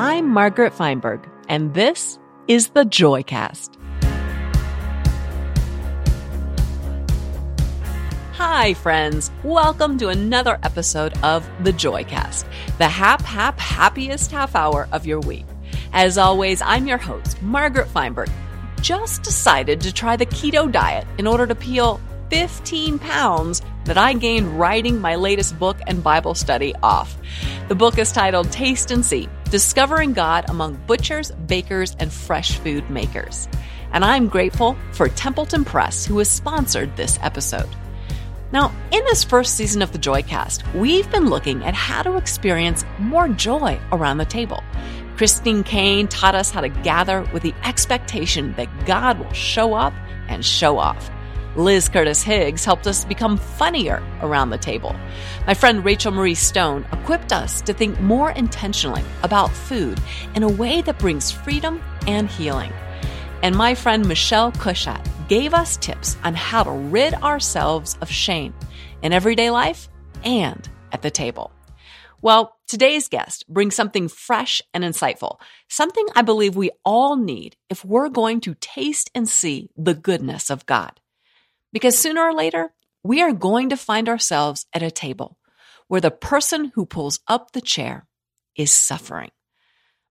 I'm Margaret Feinberg, and this is the Joycast. Hi, friends. Welcome to another episode of the Joycast, the hap, hap, happiest half hour of your week. As always, I'm your host, Margaret Feinberg. Just decided to try the keto diet in order to peel 15 pounds that I gained writing my latest book and Bible study off. The book is titled Taste and See Discovering God Among Butchers, Bakers, and Fresh Food Makers. And I'm grateful for Templeton Press, who has sponsored this episode. Now, in this first season of the Joycast, we've been looking at how to experience more joy around the table. Christine Kane taught us how to gather with the expectation that God will show up and show off. Liz Curtis Higgs helped us become funnier around the table. My friend Rachel Marie Stone equipped us to think more intentionally about food in a way that brings freedom and healing. And my friend Michele Cushatt gave us tips on how to rid ourselves of shame in everyday life and at the table. Well, today's guest brings something fresh and insightful, something I believe we all need if we're going to taste and see the goodness of God. Because sooner or later, we are going to find ourselves at a table where the person who pulls up the chair is suffering.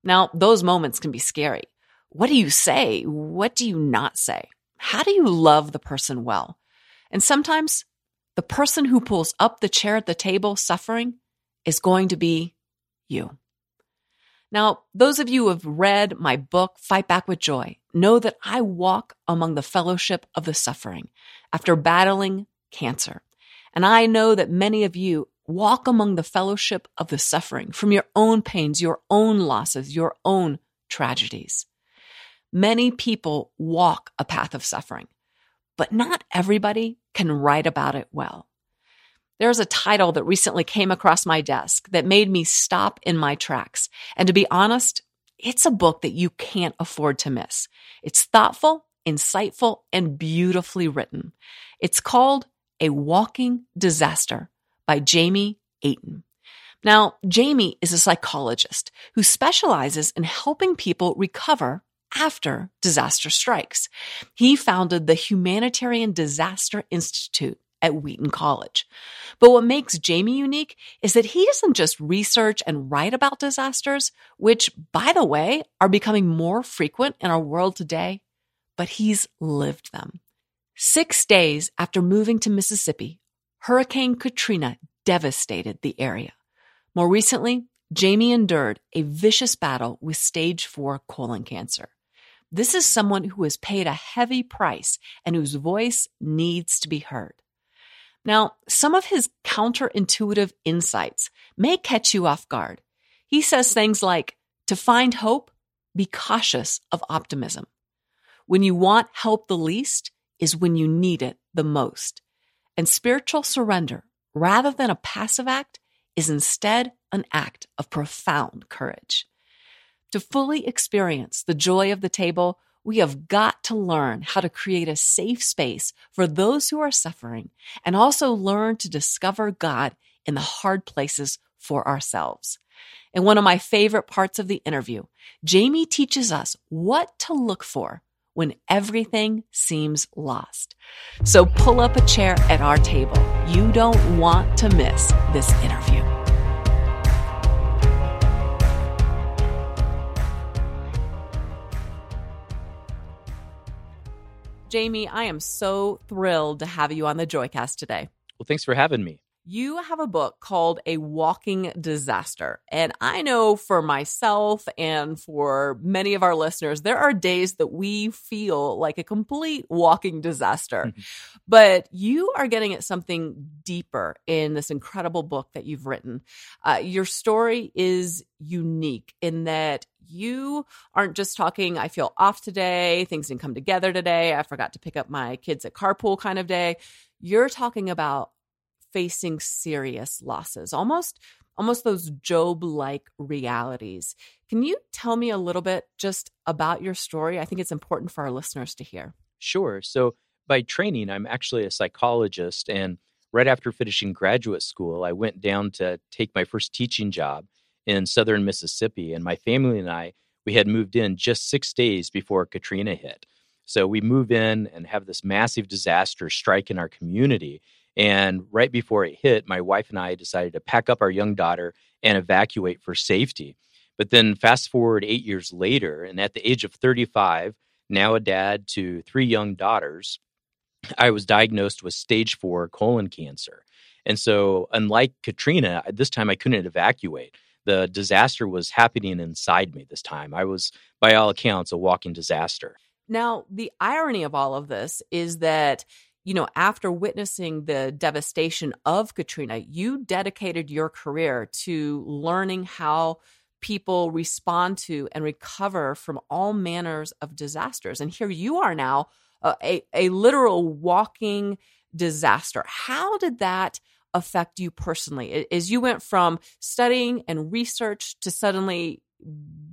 Now, those moments can be scary. What do you say? What do you not say? How do you love the person well? And sometimes the person who pulls up the chair at the table suffering is going to be you. Now, those of you who have read my book, Fight Back with Joy, know that I walk among the fellowship of the suffering after battling cancer. And I know that many of you walk among the fellowship of the suffering from your own pains, your own losses, your own tragedies. Many people walk a path of suffering, but not everybody can write about it well. There's a title that recently came across my desk that made me stop in my tracks. And to be honest, it's a book that you can't afford to miss. It's thoughtful, insightful, and beautifully written. It's called A Walking Disaster by Jamie Aten. Now, Jamie is a psychologist who specializes in helping people recover after disaster strikes. He founded the Humanitarian Disaster Institute at Wheaton College. But what makes Jamie unique is that he doesn't just research and write about disasters, which, by the way, are becoming more frequent in our world today, but he's lived them. Six days after moving to Mississippi, Hurricane Katrina devastated the area. More recently, Jamie endured a vicious battle with stage four colon cancer. This is someone who has paid a heavy price and whose voice needs to be heard. Now, some of his counterintuitive insights may catch you off guard. He says things like, to find hope, be cautious of optimism. When you want help the least is when you need it the most. And spiritual surrender, rather than a passive act, is instead an act of profound courage. To fully experience the joy of the table, we have got to learn how to create a safe space for those who are suffering and also learn to discover God in the hard places for ourselves. In one of my favorite parts of the interview, Jamie teaches us what to look for when everything seems lost. So pull up a chair at our table. You don't want to miss this interview. Jamie, I am so thrilled to have you on the Joycast today. Well, thanks for having me. You have a book called A Walking Disaster. And I know for myself and for many of our listeners, there are days that we feel like a complete walking disaster. Mm-hmm. But you are getting at something deeper in this incredible book that you've written. Uh, your story is unique in that you aren't just talking, I feel off today, things didn't come together today, I forgot to pick up my kids at carpool kind of day. You're talking about facing serious losses, almost almost those Job like realities. Can you tell me a little bit just about your story? I think it's important for our listeners to hear. Sure. So, by training, I'm actually a psychologist. And right after finishing graduate school, I went down to take my first teaching job in southern Mississippi. And my family and I, we had moved in just six days before Katrina hit. So we move in and have this massive disaster strike in our community. And right before it hit, my wife and I decided to pack up our young daughter and evacuate for safety. But then fast forward eight years later, and at the age of 35, now a dad to three young daughters, I was diagnosed with stage four colon cancer. And so, unlike Katrina, this time I couldn't evacuate. The disaster was happening inside me this time. I was, by all accounts, a walking disaster. Now, the irony of all of this is that, you know, after witnessing the devastation of Katrina, you dedicated your career to learning how people respond to and recover from all manners of disasters. And here you are now, uh, a, a literal walking disaster. How did that affect you personally as you went from studying and research to suddenly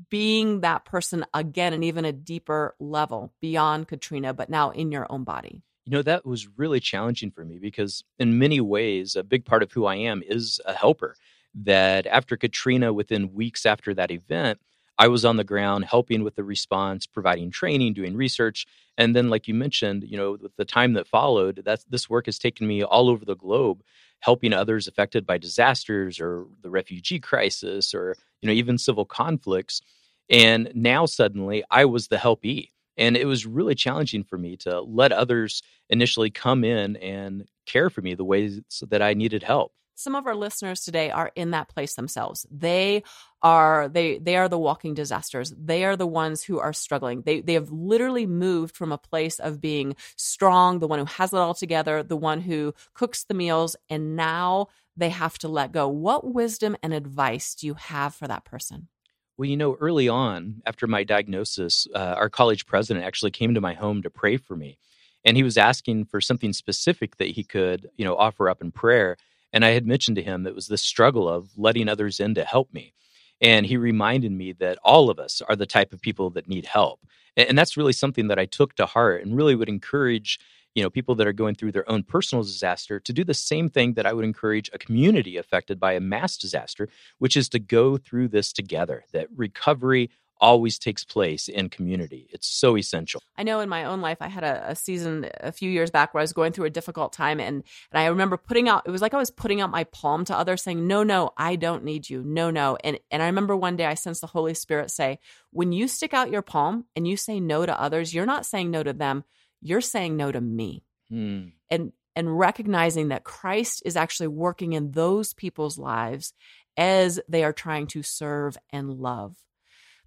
being that person again and even a deeper level beyond Katrina, but now in your own body? You know, that was really challenging for me because, in many ways, a big part of who I am is a helper. That after Katrina, within weeks after that event, I was on the ground helping with the response, providing training, doing research. And then, like you mentioned, you know, with the time that followed, that this work has taken me all over the globe, helping others affected by disasters or the refugee crisis or, you know, even civil conflicts. And now suddenly I was the helpee. And it was really challenging for me to let others initially come in and care for me the ways that I needed help. Some of our listeners today are in that place themselves. They are they they are the walking disasters. They are the ones who are struggling. They they have literally moved from a place of being strong, the one who has it all together, the one who cooks the meals, and now they have to let go. What wisdom and advice do you have for that person? Well, you know, early on after my diagnosis, uh, our college president actually came to my home to pray for me. And he was asking for something specific that he could, you know, offer up in prayer. And I had mentioned to him that was the struggle of letting others in to help me. And he reminded me that all of us are the type of people that need help. And that's really something that I took to heart and really would encourage you know people that are going through their own personal disaster to do the same thing that i would encourage a community affected by a mass disaster which is to go through this together that recovery always takes place in community. It's so essential. I know in my own life, I had a, a, season a few years back where I was going through a difficult time. And, and I remember putting out, it was like I was putting out my palm to others saying, no, no, I don't need you. No, no. And, and I remember one day I sensed the Holy Spirit say, when you stick out your palm and you say no to others, you're not saying no to them you're saying no to me. Hmm. And and recognizing that Christ is actually working in those people's lives as they are trying to serve and love.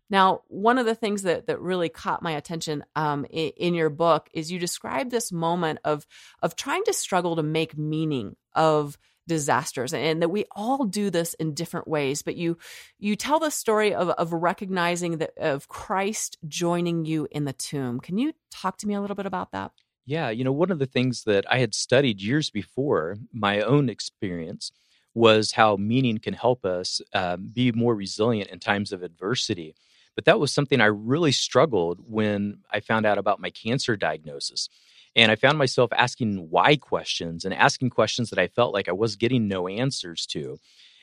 Now, one of the things that that really caught my attention um, in, in, your book is you describe this moment of of trying to struggle to make meaning of disasters and that we all do this in different ways but you you tell the story of, of recognizing that of christ joining you in the tomb. Can you talk to me a little bit about that? Yeah you know one of the things that i had studied years before my own experience was how meaning can help us um, be more resilient in times of adversity. But that was something i really struggled when i found out about my cancer diagnosis and I found myself asking why questions and asking questions that I felt like I was getting no answers to.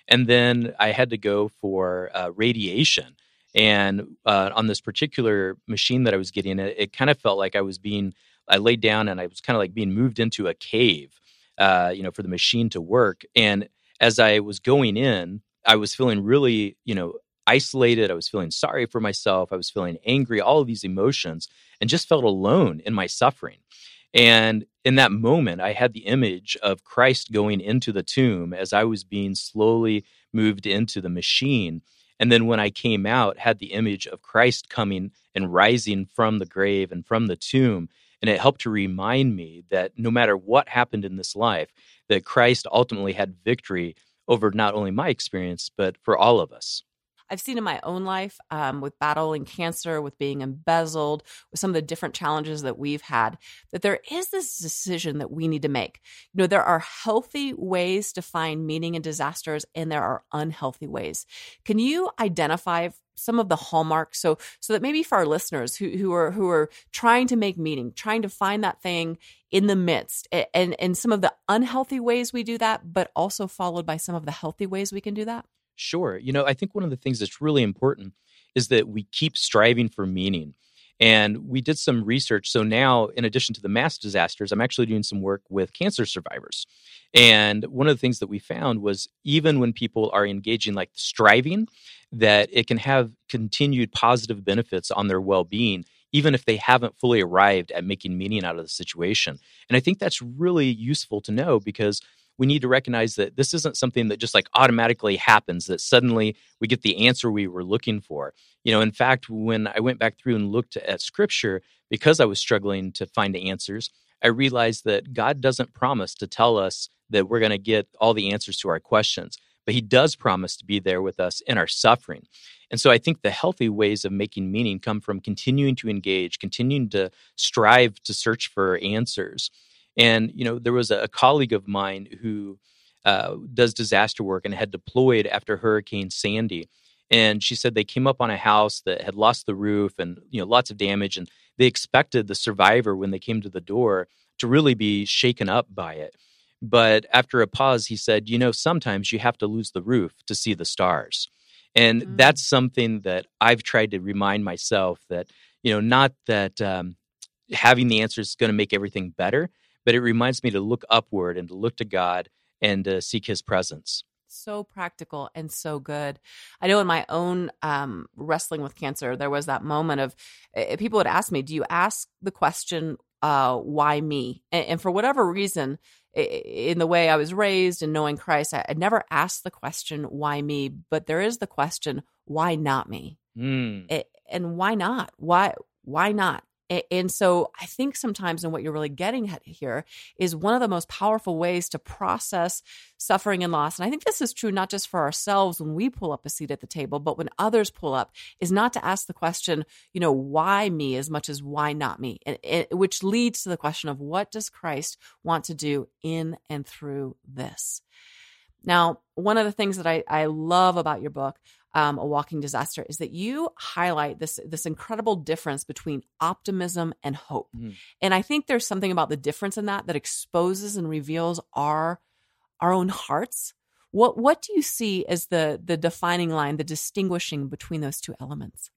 And then I had to go for uh, radiation. And uh, on this particular machine that I was getting, it, it, kind of felt like I was being, I laid down and I was kind of like being moved into a cave, uh, you know, for the machine to work. And as I was going in, I was feeling really, you know, isolated. I was feeling sorry for myself. I was feeling angry, all of these emotions, and just felt alone in my suffering. And in that moment, I had the image of Christ going into the tomb as I was being slowly moved into the machine. And then when I came out, had the image of Christ coming and rising from the grave and from the tomb. And it helped to remind me that no matter what happened in this life, that Christ ultimately had victory over not only my experience, but for all of us. I've seen in my own life um, with battling cancer, with being embezzled, with some of the different challenges that we've had, that there is this decision that we need to make. You know, there are healthy ways to find meaning in disasters, and there are unhealthy ways. Can you identify some of the hallmarks so so that maybe for our listeners who who are who are trying to make meaning trying to find that thing in the midst and and some of the unhealthy ways we do that but also followed by some of the healthy ways we can do that Sure. You know, I think one of the things that's really important is that we keep striving for meaning. And we did some research. So now, in addition to the mass disasters, I'm actually doing some work with cancer survivors. And one of the things that we found was even when people are engaging like striving, that it can have continued positive benefits on their well being, even if they haven't fully arrived at making meaning out of the situation. And I think that's really useful to know because we need to recognize that this isn't something that just like automatically happens that suddenly we get the answer we were looking for. You know in fact when i went back through and looked at scripture because i was struggling to find answers i realized that god doesn't promise to tell us that we're going to get all the answers to our questions but he does promise to be there with us in our suffering. And so i think the healthy ways of making meaning come from continuing to engage continuing to strive to search for answers and you know, there was a, a colleague of mine who uh, does disaster work and had deployed after Hurricane Sandy. And she said they came up on a house that had lost the roof and you know lots of damage, and they expected the survivor when they came to the door to really be shaken up by it. But after a pause, he said, "You know, sometimes you have to lose the roof to see the stars." And mm-hmm. that's something that I've tried to remind myself that, you know, not that um, having the answer is going to make everything better, but it reminds me to look upward and to look to God and to seek his presence. So practical and so good. I know in my own um, wrestling with cancer, there was that moment of uh, people would ask me, Do you ask the question, uh, why me? And, and, for whatever reason, in the way I was raised and knowing Christ, I, I never asked the question, why me? But there is the question, why not me? Mm. It, and why not? Why? Why not? And so I think sometimes, and what you're really getting at here is one of the most powerful ways to process suffering and loss. And I think this is true not just for ourselves when we pull up a seat at the table, but when others pull up, is not to ask the question, you know, why me as much as why not me? And it, which leads to the question of what does Christ want to do in and through this? Now, one of the things that I, I love about your book um, a walking disaster is that you highlight this this incredible difference between optimism and hope. Mm-hmm. and i think there's something about the difference in that that exposes and reveals our our own hearts. What what do you see as the the defining line the distinguishing between those two elements?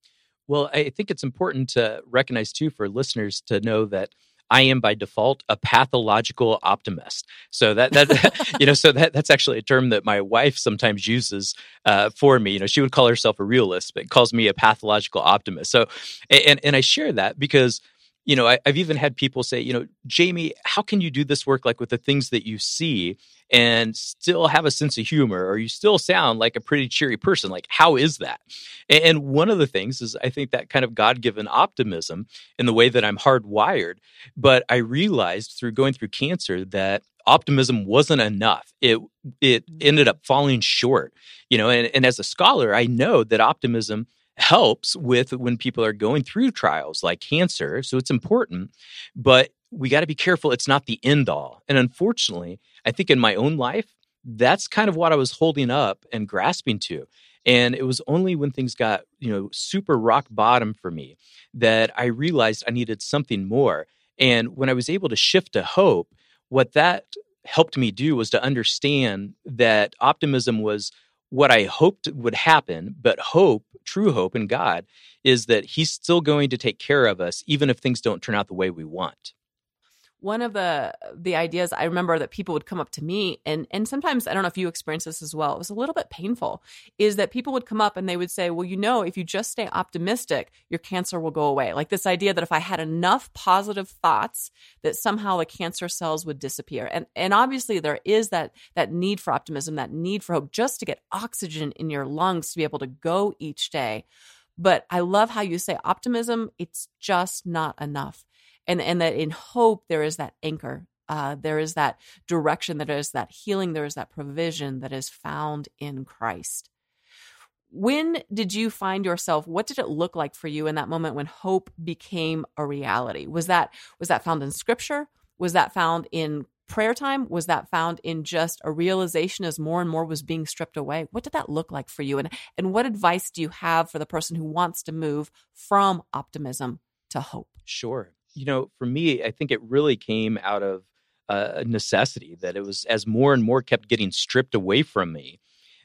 Well i think it's important to recognize too for listeners to know that I am by default a pathological optimist. So that that you know, so that that's actually a term that my wife sometimes uses uh, for me. You know, she would call herself a realist, but calls me a pathological optimist. So, and and I share that because you know, I, have even had people say, you know, Jamie, how can you do this work like with the things that you see and still have a sense of humor or you still sound like a pretty cheery person? Like, how is that? And one of the things is I think that kind of God given optimism in the way that I'm hardwired. But I realized through going through cancer that optimism wasn't enough. It it mm. ended up falling short. You know, and, and as a scholar, I know that optimism helps with when people are going through trials like cancer. So it's important, but we got to be careful. It's not the end all. And unfortunately, I think in my own life, that's kind of what I was holding up and grasping to. And it was only when things got, you know, super rock bottom for me that I realized I needed something more. And when I was able to shift to hope, what that helped me do was to understand that optimism was what I hoped would happen, but hope, true hope in God, is that He's still going to take care of us, even if things don't turn out the way we want one of the the ideas I remember that people would come up to me and and sometimes I don't know if you experienced this as well. It was a little bit painful. Is that people would come up and they would say, "Well, you know, if you just stay optimistic, your cancer will go away." Like this idea that if I had enough positive thoughts, that somehow the cancer cells would disappear. And and obviously there is that that need for optimism, that need for hope, just to get oxygen in your lungs to be able to go each day. But I love how you say optimism. It's just not enough and and that in hope there is that anchor uh, there is that direction there is that healing there is that provision that is found in christ. When did you find yourself what did it look like for you in that moment when hope became a reality? Was that was that found in scripture? Was that found in prayer time? Was that found in just a realization as more and more was being stripped away? What did that look like for you? And and what advice do you have for the person who wants to move from optimism to hope? Sure you know, for me, I think it really came out of a necessity that it was as more and more kept getting stripped away from me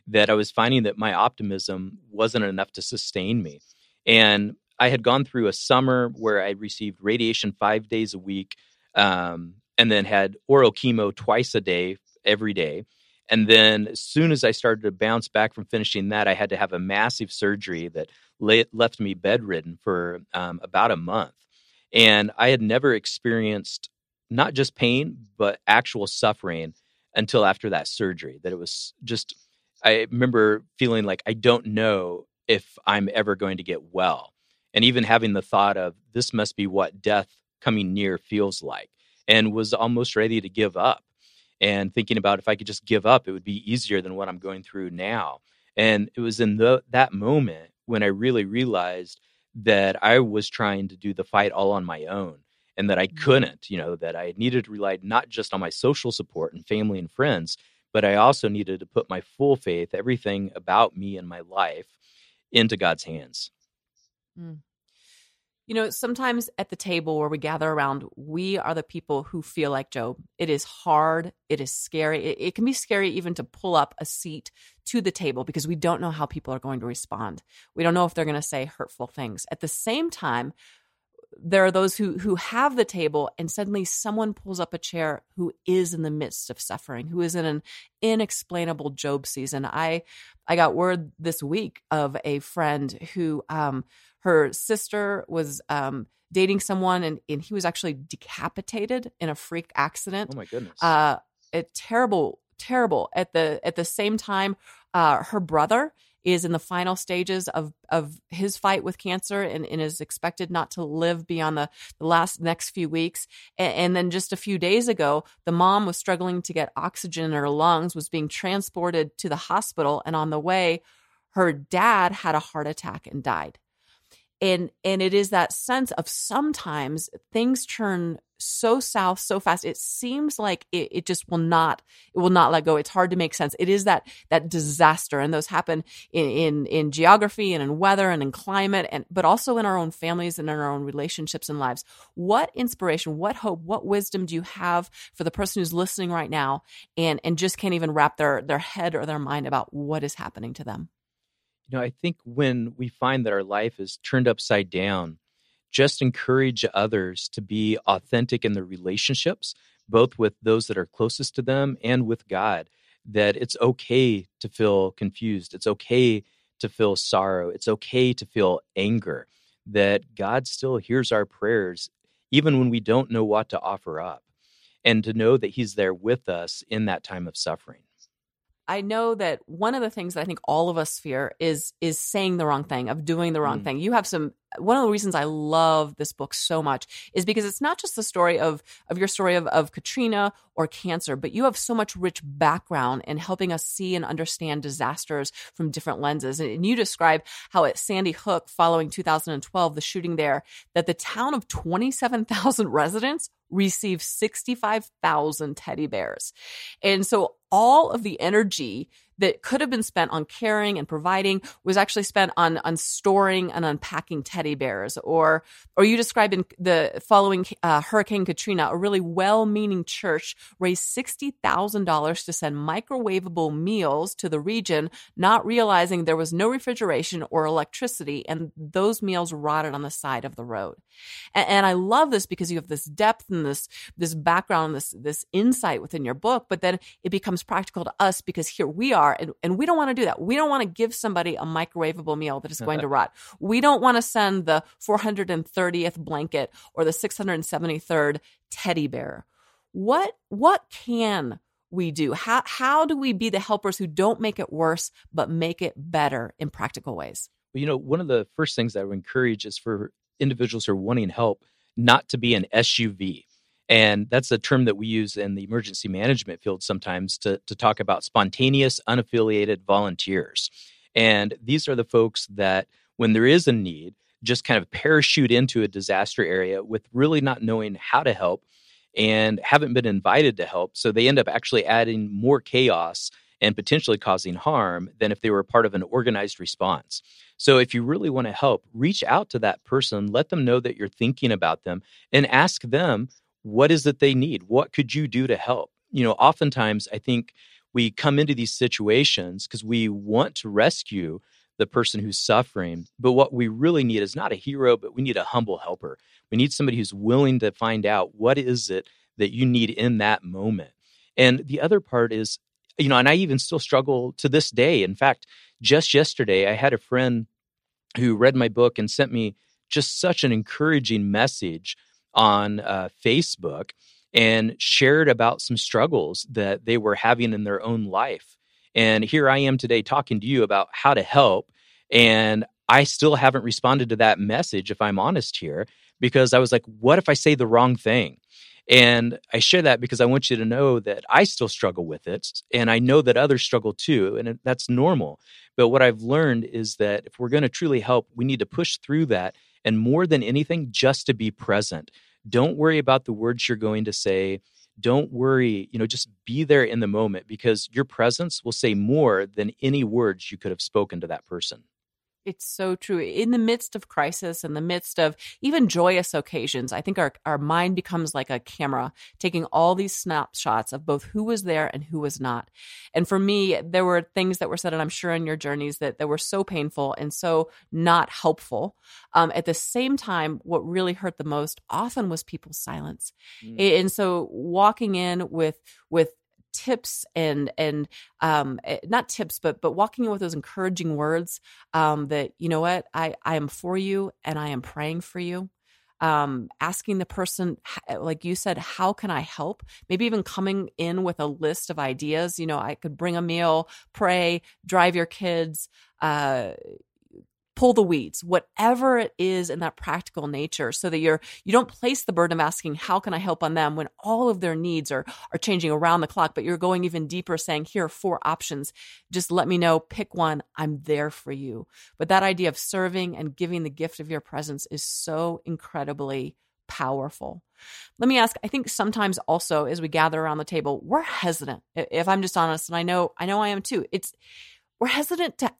that I was finding that my optimism wasn't enough to sustain me. And I had gone through a summer where I received radiation five days a week um, and then had oral chemo twice a day, every day. And then as soon as I started to bounce back from finishing that, I had to have a massive surgery that left me bedridden for um, about a month. And I had never experienced not just pain, but actual suffering until after that surgery. That it was just, I remember feeling like I don't know if I'm ever going to get well. And even having the thought of this must be what death coming near feels like, and was almost ready to give up. And thinking about if I could just give up, it would be easier than what I'm going through now. And it was in the, that moment when I really realized that I was trying to do the fight all on my own and that I mm-hmm. couldn't, you know, that I needed to rely not just on my social support and family and friends, but I also needed to put my full faith, everything about me and my life, into God's hands. Mm. You know, sometimes at the table where we gather around, we are the people who feel like Job. It is hard. It is scary. It, it, can be scary even to pull up a seat to the table because we don't know how people are going to respond. We don't know if they're going to say hurtful things. At the same time, there are those who who have the table and suddenly someone pulls up a chair who is in the midst of suffering who is in an inexplainable job season i i got word this week of a friend who um her sister was um dating someone and, and he was actually decapitated in a freak accident oh my goodness uh a terrible terrible at the at the same time uh her brother is in the final stages of of his fight with cancer and, and is expected not to live beyond the, the last next few weeks. And, and, then just a few days ago, the mom was struggling to get oxygen in her lungs, was being transported to the hospital, and on the way, her dad had a heart attack and died. And and it is that sense of sometimes things turn so south so fast it seems like it, it just will not it will not let go. It's hard to make sense. It is that that disaster and those happen in in, in geography and in weather and in climate and but also in our own families and in our own relationships and lives. What inspiration what hope what wisdom do you have for the person who's listening right now and and just can't even wrap their their head or their mind about what is happening to them you know i think when we find that our life is turned upside down just encourage others to be authentic in their relationships, both with those that are closest to them and with God. That it's okay to feel confused. It's okay to feel sorrow. It's okay to feel anger. That God still hears our prayers, even when we don't know what to offer up, and to know that He's there with us in that time of suffering. I know that one of the things that I think all of us fear is is saying the wrong thing, of doing the wrong mm. thing. You have some one of the reasons I love this book so much is because it's not just the story of of your story of, of Katrina or cancer, but you have so much rich background in helping us see and understand disasters from different lenses. And you describe how at Sandy Hook, following 2012, the shooting there, that the town of 27,000 residents received 65,000 teddy bears. And so all of the energy that could have been spent on caring and providing was actually spent on on storing and unpacking teddy bears or or you described in the following uh, hurricane katrina a really well-meaning church raised $60000 to send microwavable meals to the region not realizing there was no refrigeration or electricity and those meals rotted on the side of the road. And, and i love this because you have this depth and this this background this this insight within your book but then it becomes practical to us because here we are are. And, and we don't want to do that. We don't want to give somebody a microwavable meal that is going to rot. We don't want to send the 430th blanket or the 673rd teddy bear. What, what can we do? How, how do we be the helpers who don't make it worse, but make it better in practical ways? Well, you know, one of the first things that I would encourage is for individuals who are wanting help not to be an SUV. And that's a term that we use in the emergency management field sometimes to, to talk about spontaneous, unaffiliated volunteers. And these are the folks that, when there is a need, just kind of parachute into a disaster area with really not knowing how to help and haven't been invited to help. So they end up actually adding more chaos and potentially causing harm than if they were part of an organized response. So if you really want to help, reach out to that person, let them know that you're thinking about them, and ask them what is it they need? What could you do to help? You know, oftentimes I think we come into these situations because we want to rescue the person who's suffering. But what we really need is not a hero, but we need a humble helper. We need somebody who's willing to find out what is it that you need in that moment. And the other part is, you know, and I even still struggle to this day. In fact, just yesterday, I had a friend who read my book and sent me just such an encouraging message on uh, Facebook and shared about some struggles that they were having in their own life. And here I am today talking to you about how to help. And I still haven't responded to that message, if I'm honest here, because I was like, what if I say the wrong thing? And I share that because I want you to know that I still struggle with it. And I know that others struggle too. And that's normal. But what I've learned is that if we're going to truly help, we need to push through that. And more than anything, just to be present. Don't worry about the words you're going to say. Don't worry, you know, just be there in the moment because your presence will say more than any words you could have spoken to that person. It's so true. In the midst of crisis, in the midst of even joyous occasions, I think our, our mind becomes like a camera, taking all these snapshots of both who was there and who was not. And for me, there were things that were said, and I'm sure in your journeys that, that were so painful and so not helpful. Um, at the same time, what really hurt the most often was people's silence. Mm. And so walking in with with tips and and um, eh, not tips but but walking in with those encouraging words um, that you know what I I am for you and I am praying for you. Um, asking the person, eh, like you said, how can I help? Maybe even coming in with a list of ideas. You know, I could bring a meal, pray, drive your kids, uh, pull the weeds, whatever it is in that practical nature, so that you're you don't place the burden of asking, how can I help on them when all of their needs are are changing around the clock, but you're going even deeper, saying, here are four options. Just let me know, pick one. I'm there for you. But that idea of serving and giving the gift of your presence is so incredibly powerful. Let me ask, I think sometimes also as we gather around the table, we're hesitant. If I'm just honest, and I know I know I am too. It's we're hesitant to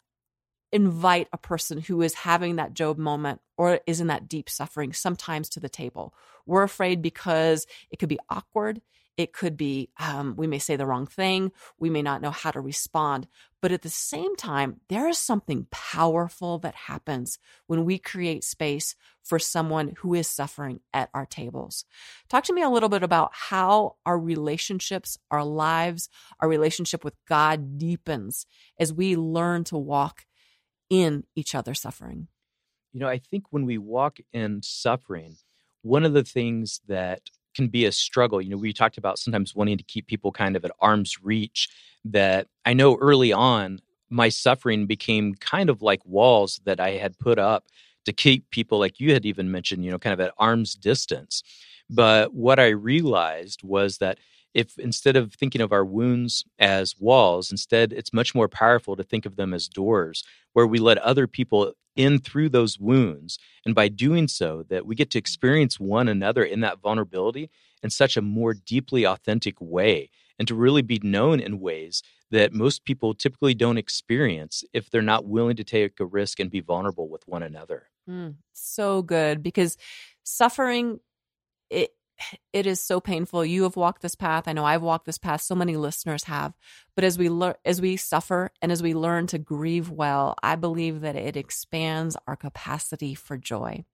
invite a person who is having that Job moment or is in that deep suffering sometimes to the table. We're afraid because it could be awkward. It could be, um, we may say the wrong thing. We may not know how to respond. But at the same time, there is something powerful that happens when we create space for someone who is suffering at our tables. Talk to me a little bit about how our relationships, our lives, our relationship with God deepens as we learn to walk in each other's suffering? You know, I think when we walk in suffering, one of the things that can be a struggle, you know, we talked about sometimes wanting to keep people kind of at arm's reach, that I know early on, my suffering became kind of like walls that I had put up to keep people, like you had even mentioned, you know, kind of at arm's distance. But what I realized was that if instead of thinking of our wounds as walls, instead it's much more powerful to think of them as doors where we let other people in through those wounds. And by doing so, that we get to experience one another in that vulnerability in such a more deeply authentic way and to really be known in ways that most people typically don't experience if they're not willing to take a risk and be vulnerable with one another. Mm, so good because suffering it is so painful. You have walked this path. I know I've walked this path. So many listeners have. But as we learn, as we suffer and as we learn to grieve well, I believe that it expands our capacity for joy.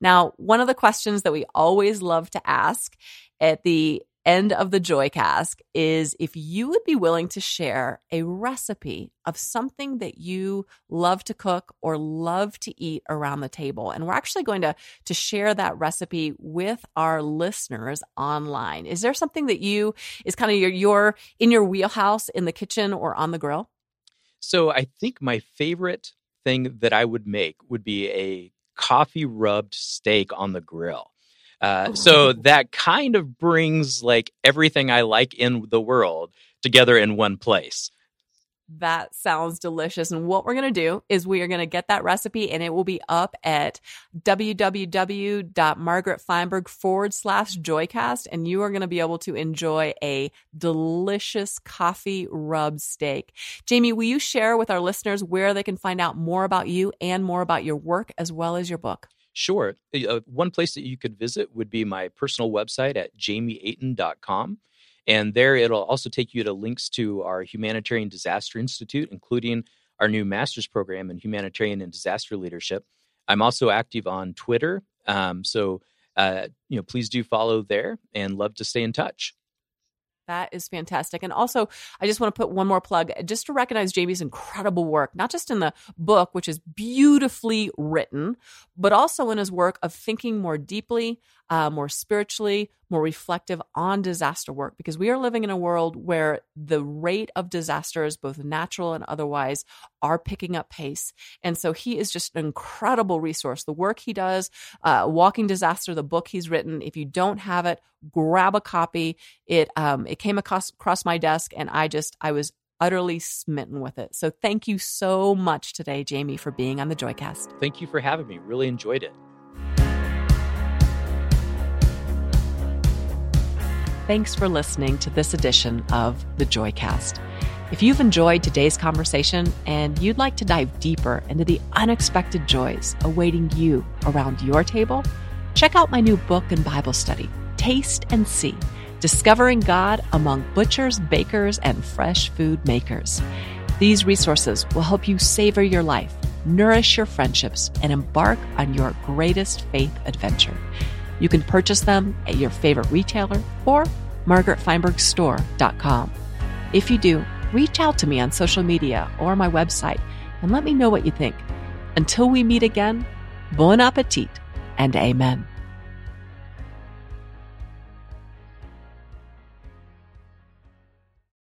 Now, one of the questions that we always love to ask at the end of the Joycast is if you would be willing to share a recipe of something that you love to cook or love to eat around the table. And we're actually going to, to share that recipe with our listeners online. Is there something that you is kind of your, your in your wheelhouse in the kitchen or on the grill? So I think my favorite thing that I would make would be a coffee rubbed steak on the grill. Uh, so that kind of brings like everything I like in the world together in one place. That sounds delicious. And what we're going to do is we are going to get that recipe and it will be up at www.margaretfeinberg forward slash joycast. And you are going to be able to enjoy a delicious coffee rub steak. Jamie, will you share with our listeners where they can find out more about you and more about your work as well as your book? Sure. Uh, one place that you could visit would be my personal website at jamieaten.com. And there it'll also take you to links to our Humanitarian Disaster Institute, including our new master's program in humanitarian and disaster leadership. I'm also active on Twitter. Um, so, uh, you know, please do follow there and love to stay in touch. That is fantastic. And also, I just want to put one more plug just to recognize Jamie's incredible work, not just in the book, which is beautifully written, but also in his work of thinking more deeply, uh, more spiritually, more reflective on disaster work, because we are living in a world where the rate of disasters, both natural and otherwise, are picking up pace. And so he is just an incredible resource. The work he does, uh, Walking Disaster, the book he's written, if you don't have it, grab a copy. It, um, it came across, across my desk and I just, I was utterly smitten with it. So thank you so much today, Jamie, for being on the Joycast. Thank you for having me. Really enjoyed it. Thanks for listening to this edition of the Joycast. If you've enjoyed today's conversation and you'd like to dive deeper into the unexpected joys awaiting you around your table, check out my new book and Bible study, Taste and See Discovering God Among Butchers, Bakers, and Fresh Food Makers. These resources will help you savor your life, nourish your friendships, and embark on your greatest faith adventure. You can purchase them at your favorite retailer or margaretfeinbergstore.com. If you do, reach out to me on social media or my website and let me know what you think. Until we meet again, bon appetit and amen.